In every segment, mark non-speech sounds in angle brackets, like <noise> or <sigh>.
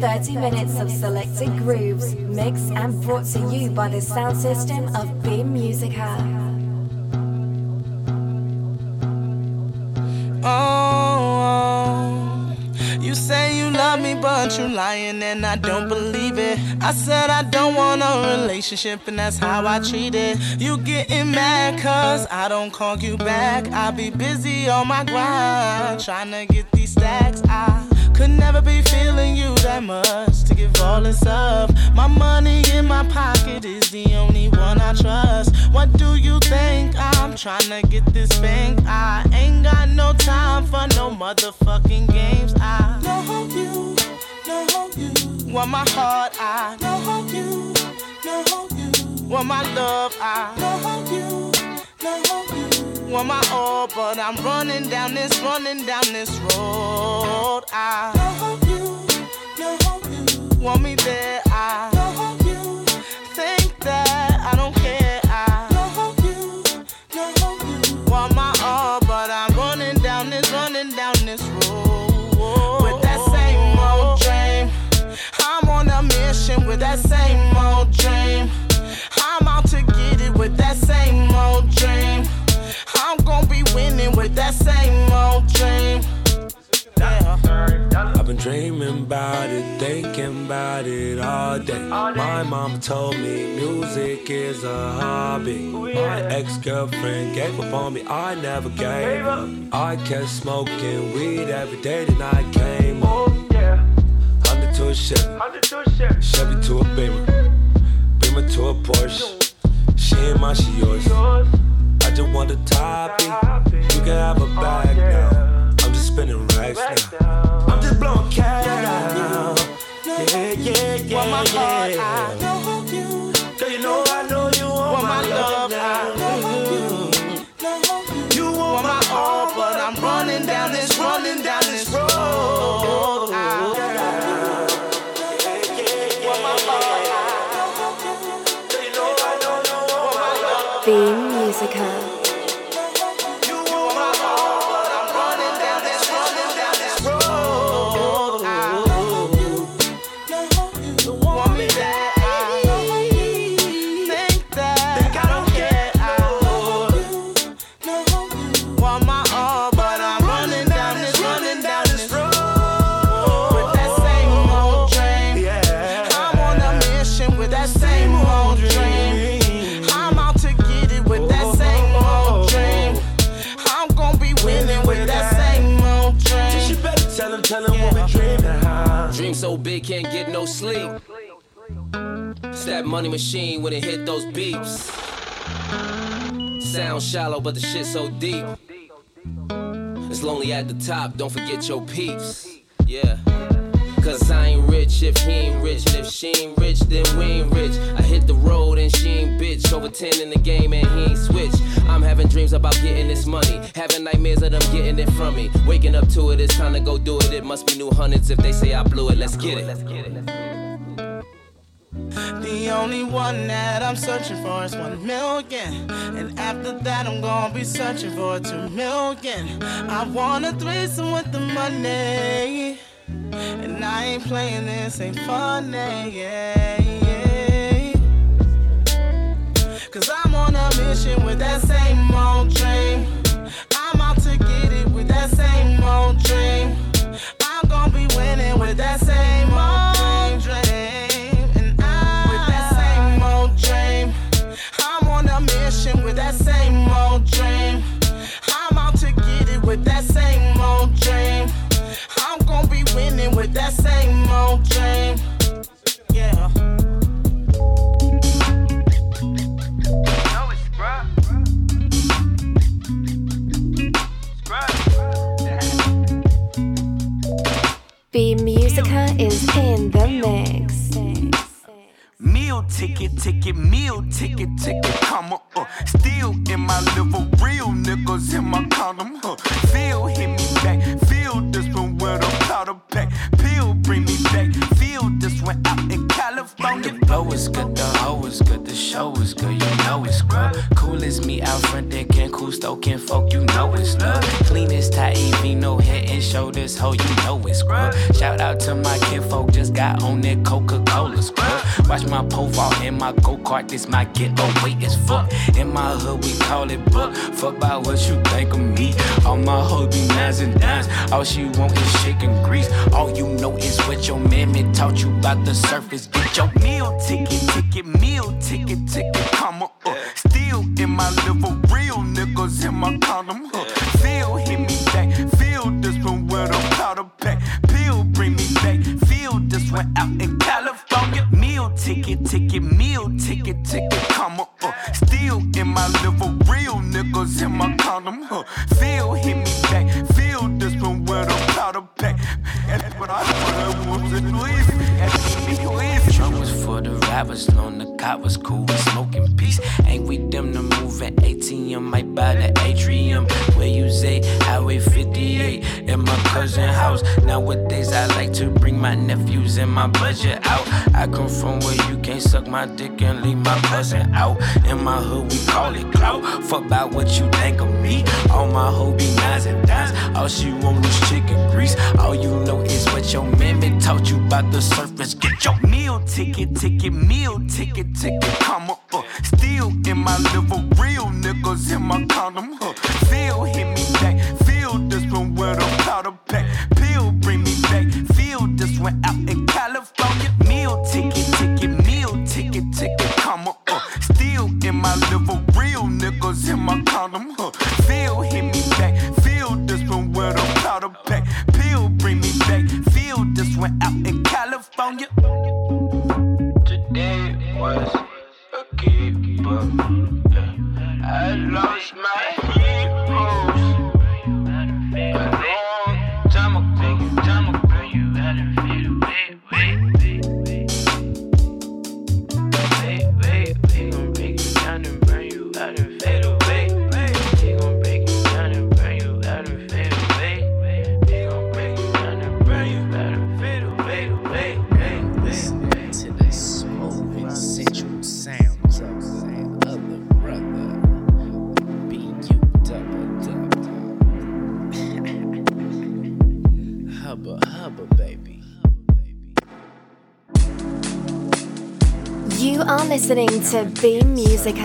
30 minutes of selected grooves, mixed and brought to you by the sound system of Beam Musica. Oh, you say you love me, but you lying and I don't believe it. I said I don't want a relationship, and that's how I treat it. You getting mad cause I don't call you back. I be busy on my grind, trying to get these stacks. I trust. What do you think? I'm trying to get this bank. I ain't got no time for no motherfucking games. I know you, know you. Want my heart, I know you, know you. Want my love, I know you, know you. Want my all, but I'm running down this, running down this road. I know you, know you. Want me there, I know you. Think that I don't care, down this, running down this road. With that same old dream, I'm on a mission with that same old dream. I'm out to dreaming about it, thinking about it all day. My mama told me music is a hobby. My ex girlfriend gave up on me, I never gave up. I kept smoking weed every day, then I came up. Honda to a Chevy, Chevy to a Beamer, Beamer to a Porsche. She ain't mine, she yours. I just want the topic. You can have a bag now. I'm just spinning racks now. I'm just blowing cash now. Yeah, yeah, yeah, Want my heart. I know you. Girl, you know I know you want, Want my my love, I know you. You want my all, but I'm running down this, running down this road. So you know I know you want those beeps. Sound shallow, but the shit so deep. It's lonely at the top, don't forget your peeps. Yeah. Cause I ain't rich if he ain't rich. And if she ain't rich, then we ain't rich. I hit the road and she ain't bitch. Over 10 in the game and he ain't switch. I'm having dreams about getting this money. Having nightmares of them getting it from me. Waking up to it, it's time to go do it. It must be new hundreds if they say I blew it. Let's get it. Let's get it. The only one that I'm searching for is one million. And after that, I'm gonna be searching for two million. I want a threesome with the money. And I ain't playing this, ain't funny. Yeah, yeah. Cause I'm on a mission with that same old dream. I'm out to get it with that same old dream. Ticket, meal ticket, ticket, is good, the good, show is good, you know it's good. Cool as me out front, then can cool stoking folk, you know it's love. Cleanest Taivino, no head and shoulders, ho, you know it's scrub. Shout out to my kinfolk, just got on that Coca Cola scrub. Watch my profile in my go kart, this my getaway as fuck. In my hood, we call it book. Fuck about what you think of me. All my hoes be nines and dimes, all she want is chicken grease. All you know is what your mammy taught you about the surface. Get your meal ticket, ticket, meal ticket, ticket, come on. Uh. Still in my liver, real niggas in my condom. Uh. Feel hit me back, feel this one with a powder pack. Pill bring me back, feel this one out in California. Meal ticket, ticket, meal ticket, ticket, come on. Uh. Still in my liver, real niggas in my condom. Uh. Cop was cool, we smoking peace. Ain't we them to move at ATM, might buy the atrium. Where you say Highway 58 in my cousin house. Nowadays I like to bring my nephews and my budget out. I come from where you can't suck my dick and leave my cousin out. In my hood we call it clout. Fuck about what you think of me. All my hoes be nines and dimes. All she want is chicken grease. All you know is what your mammy taught you about the surface. Ticket, ticket, meal ticket, ticket, come on. Uh. Still in my liver, real niggas in my condom. Uh. Feel hit me hubba baby. You are listening to Beam Music.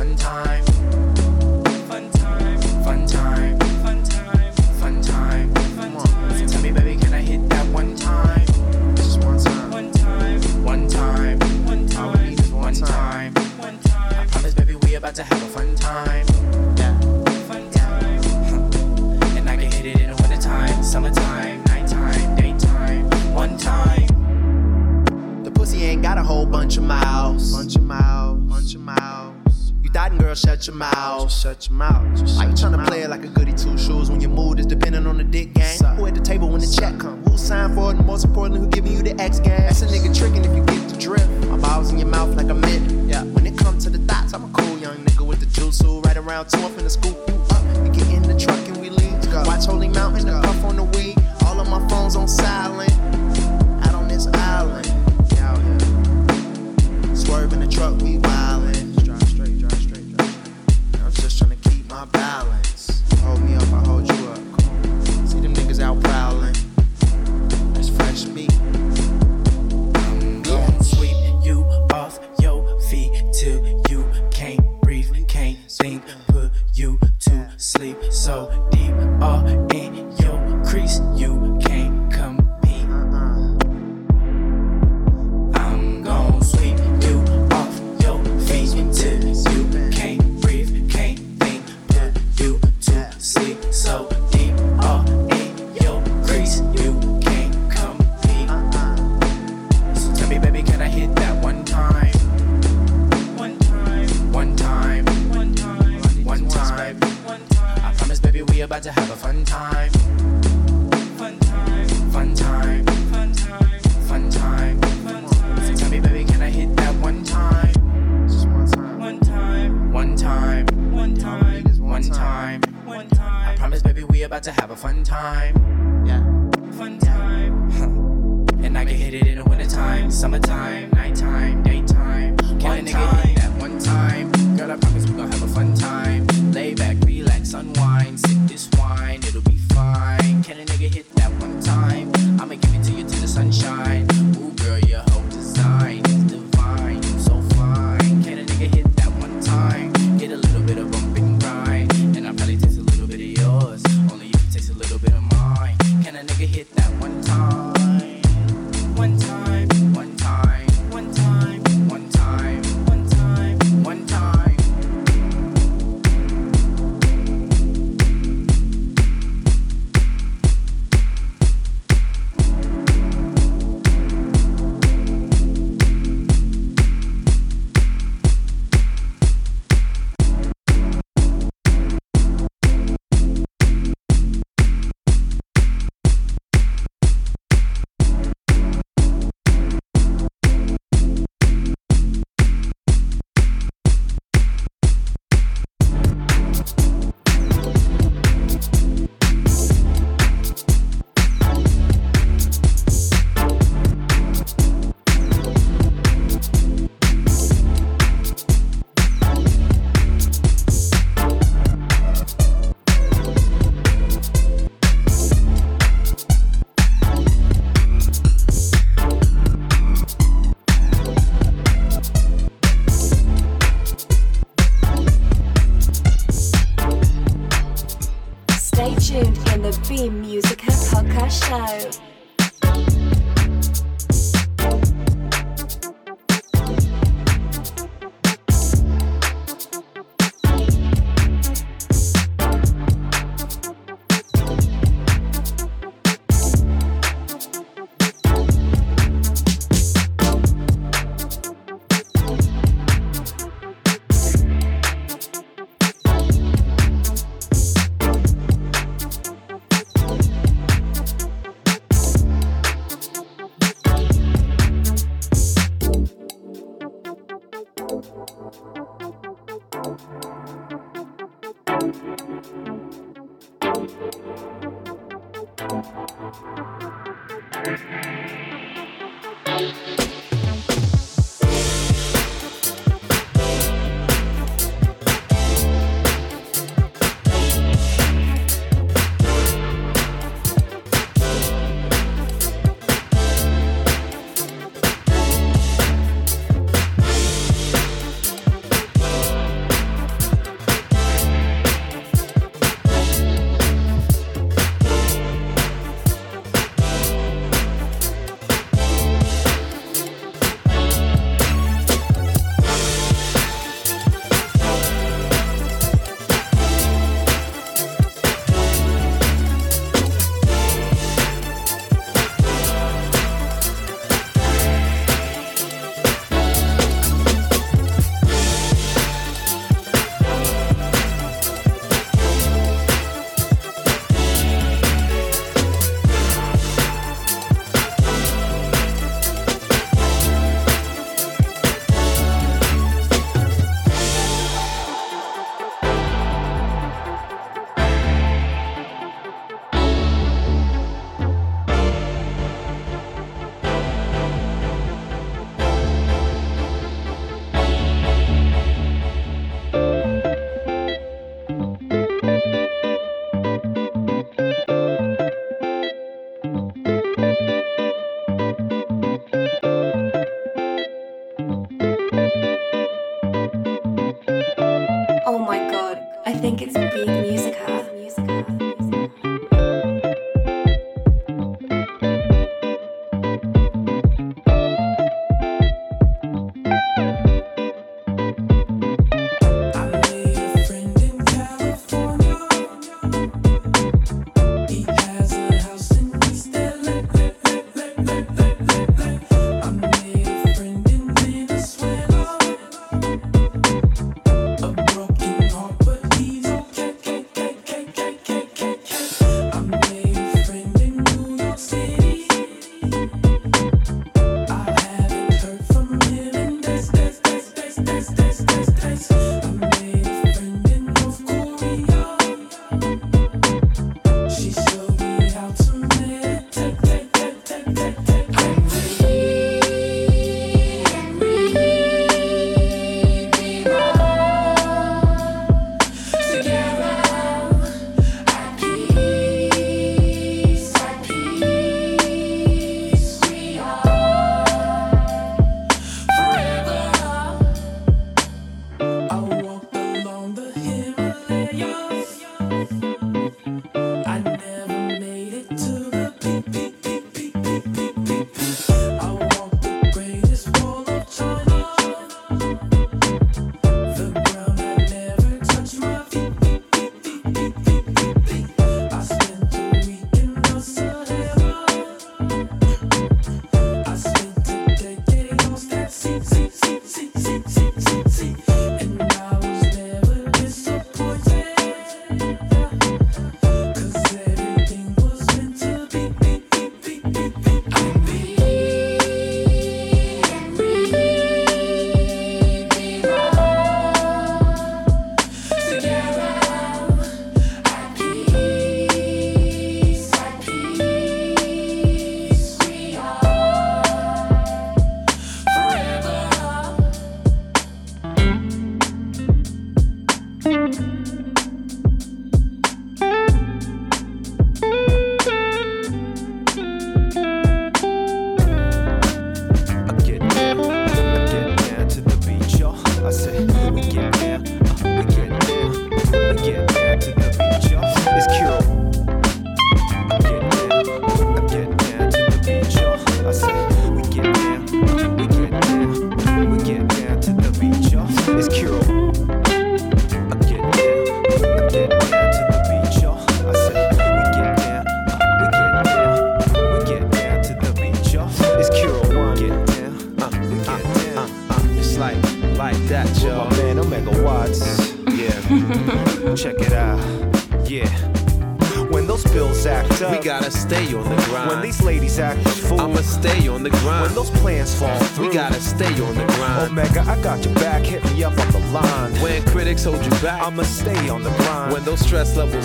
Fun time. Fun time. Fun time. Fun time. Fun time. Fun time. So tell me, baby, can I hit that one time? Just one time. One time. One time. One time. All we need is one time. One time. I promise, baby, we about to have a fun time. Yeah. Fun time. <laughs> And I can hit it in the wintertime, summertime, nighttime, daytime, one time. The pussy ain't got a whole bunch of miles. Bunch of miles. Bunch of miles. You thought, girl, shut your mouth. Shut your mouth. Why you tryna play it like a goody two shoes when your mood is dependent on the dick game? Who at the table when the check come? Who signed for it? And most importantly, who giving you the X game? That's a nigga tricking if you get the drift. My balls in your mouth like a mint. Yeah. When it comes to the thoughts, I'm a cool young nigga with the juice. So right around two, I'm finna scoop you up. We get in the truck and we leave. Watch Holy Mountain and puff on the weed. All of my phones to have a fun time. could hit that one time. think it's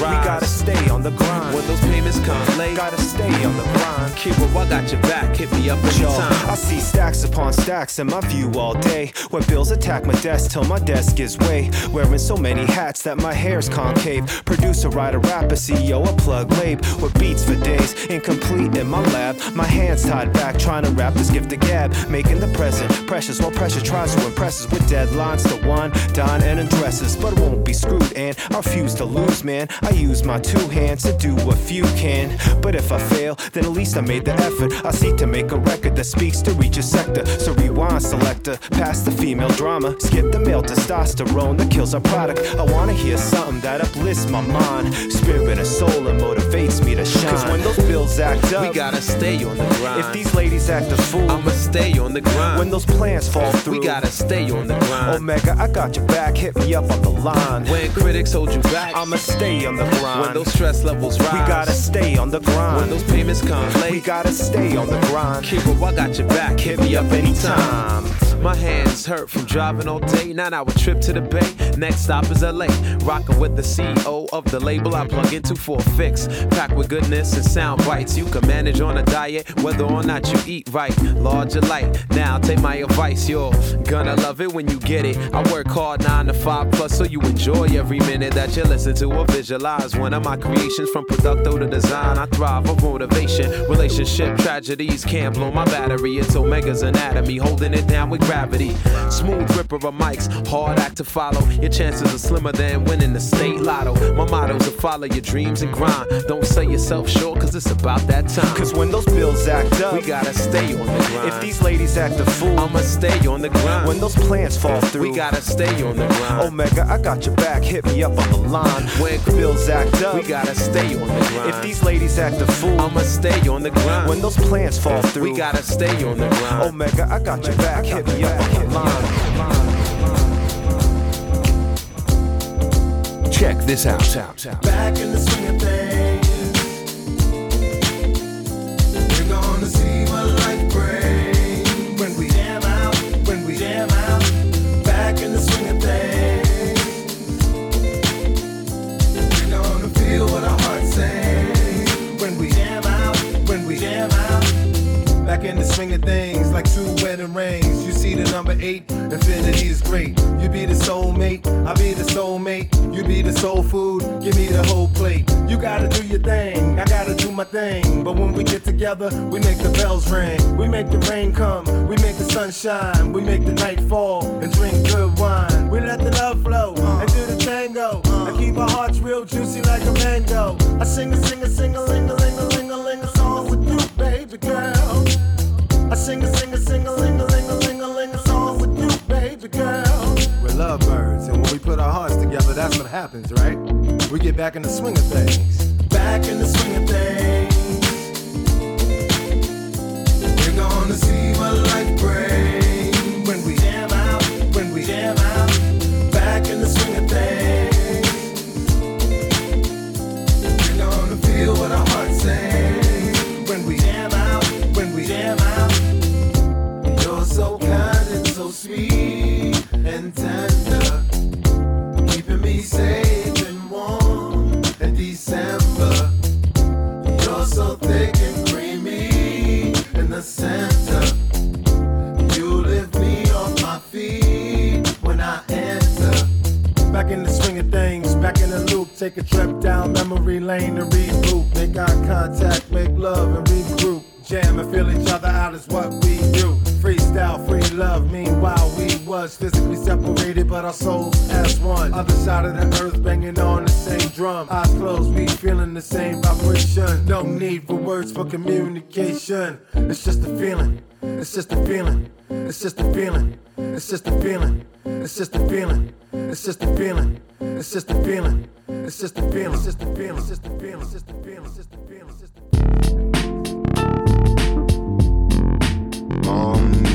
rise, we gotta stay on the grind. When those payments come late, gotta stay on the grind. Keep it, I got your back, hit me up anytime. I see stacks upon stacks in my view all day. When bills attack my desk till my desk gives way. Wearing so many hats that my hair's concave. Producer, writer, rapper, CEO, a plug lab. With beats for days, incomplete in my lab. My hands tied back, trying to wrap this gift to gab. Making the present precious while pressure tries to impress us with deadlines to one, dine, and addresses. But won't be screwed, and I refuse to lose, man. I use my two hands to do what few can. But if I fail, then at least I made the effort. I seek to make a record that speaks to reach a sector. So rewind, selector, past the female drama. Skip the male testosterone that kills our product. I wanna hear something that uplifts my mind, spirit and soul, and motivates me to shine. Cause when those bills act up, we gotta stay on the grind. If these ladies act a fool, I'ma stay on the grind. When those plans fall through, we gotta stay on the grind. Omega, I got your back, hit me up on the line. When critics hold you back, I'ma stay on the grind. When those stress levels rise, we gotta stay on the grind. When those payments come late, we gotta stay on the grind. Keep it, I got your back, hit me up anytime. My hands hurt from driving all day. Nine hour trip to the bay. Next stop is LA. Rocking with the CEO of the label I plug into for a fix. Packed with goodness and sound bites. You can manage on a diet whether or not you eat right. Large or light. Now take my advice. You're gonna love it when you get it. I work hard nine to five plus so you enjoy every minute that you listen to or visualize. One of my creations from producto to design. I thrive on motivation. Relationship tragedies can't blow my battery. It's Omega's anatomy. Holding it down with gravity. Smooth gripper of mics, hard act to follow. Your chances are slimmer than winning the state lotto. My motto is to follow your dreams and grind. Don't sell yourself short, cause it's about that time. Cause when those bills act up, we gotta stay on the grind. If these ladies act a fool, I'ma stay on the grind. When those plans fall through, we gotta stay on the grind. Omega, I got your back, hit me up on the line. When bills act up, we gotta stay on the grind. If these ladies act a fool, I'ma stay on the grind. When those plans fall through, we gotta stay on the grind. Omega, I got your back, hit me up line. Check this out. Back in the swing of things. Back in the swing of things, like two wedding rings. You see the number eight, infinity is great. You be the soulmate, I be the soulmate. You be the soul food, give me the whole plate. You gotta do your thing, I gotta do my thing. But when we get together, we make the bells ring. We make the rain come, we make the sun shine. We make the night fall and drink good wine. We let the love flow and do the tango. And keep our hearts real juicy like a mango. I sing a sing a sing a ling a ling a ling a ling a song with you, baby girl. I sing a sing a sing a ling a ling a ling a ling a song with you, baby girl. We're lovebirds, and when we put our hearts together, that's what happens, right? We get back in the swing of things. Back in the swing of things. We're gonna see what life brings It's just a feeling. It's just a feeling. It's just a feeling. It's just a feeling. It's just a feeling. It's just a feeling. It's just a feeling. It's just a feeling. It's just a feeling. It's just a feeling. It's just a feeling. It's just a feeling. It's just a and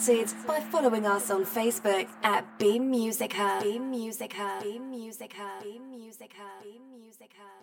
connected by following us on Facebook at Beam Music Hub. Beam Music. Beam Music. Beam Music. Beam Music Hub.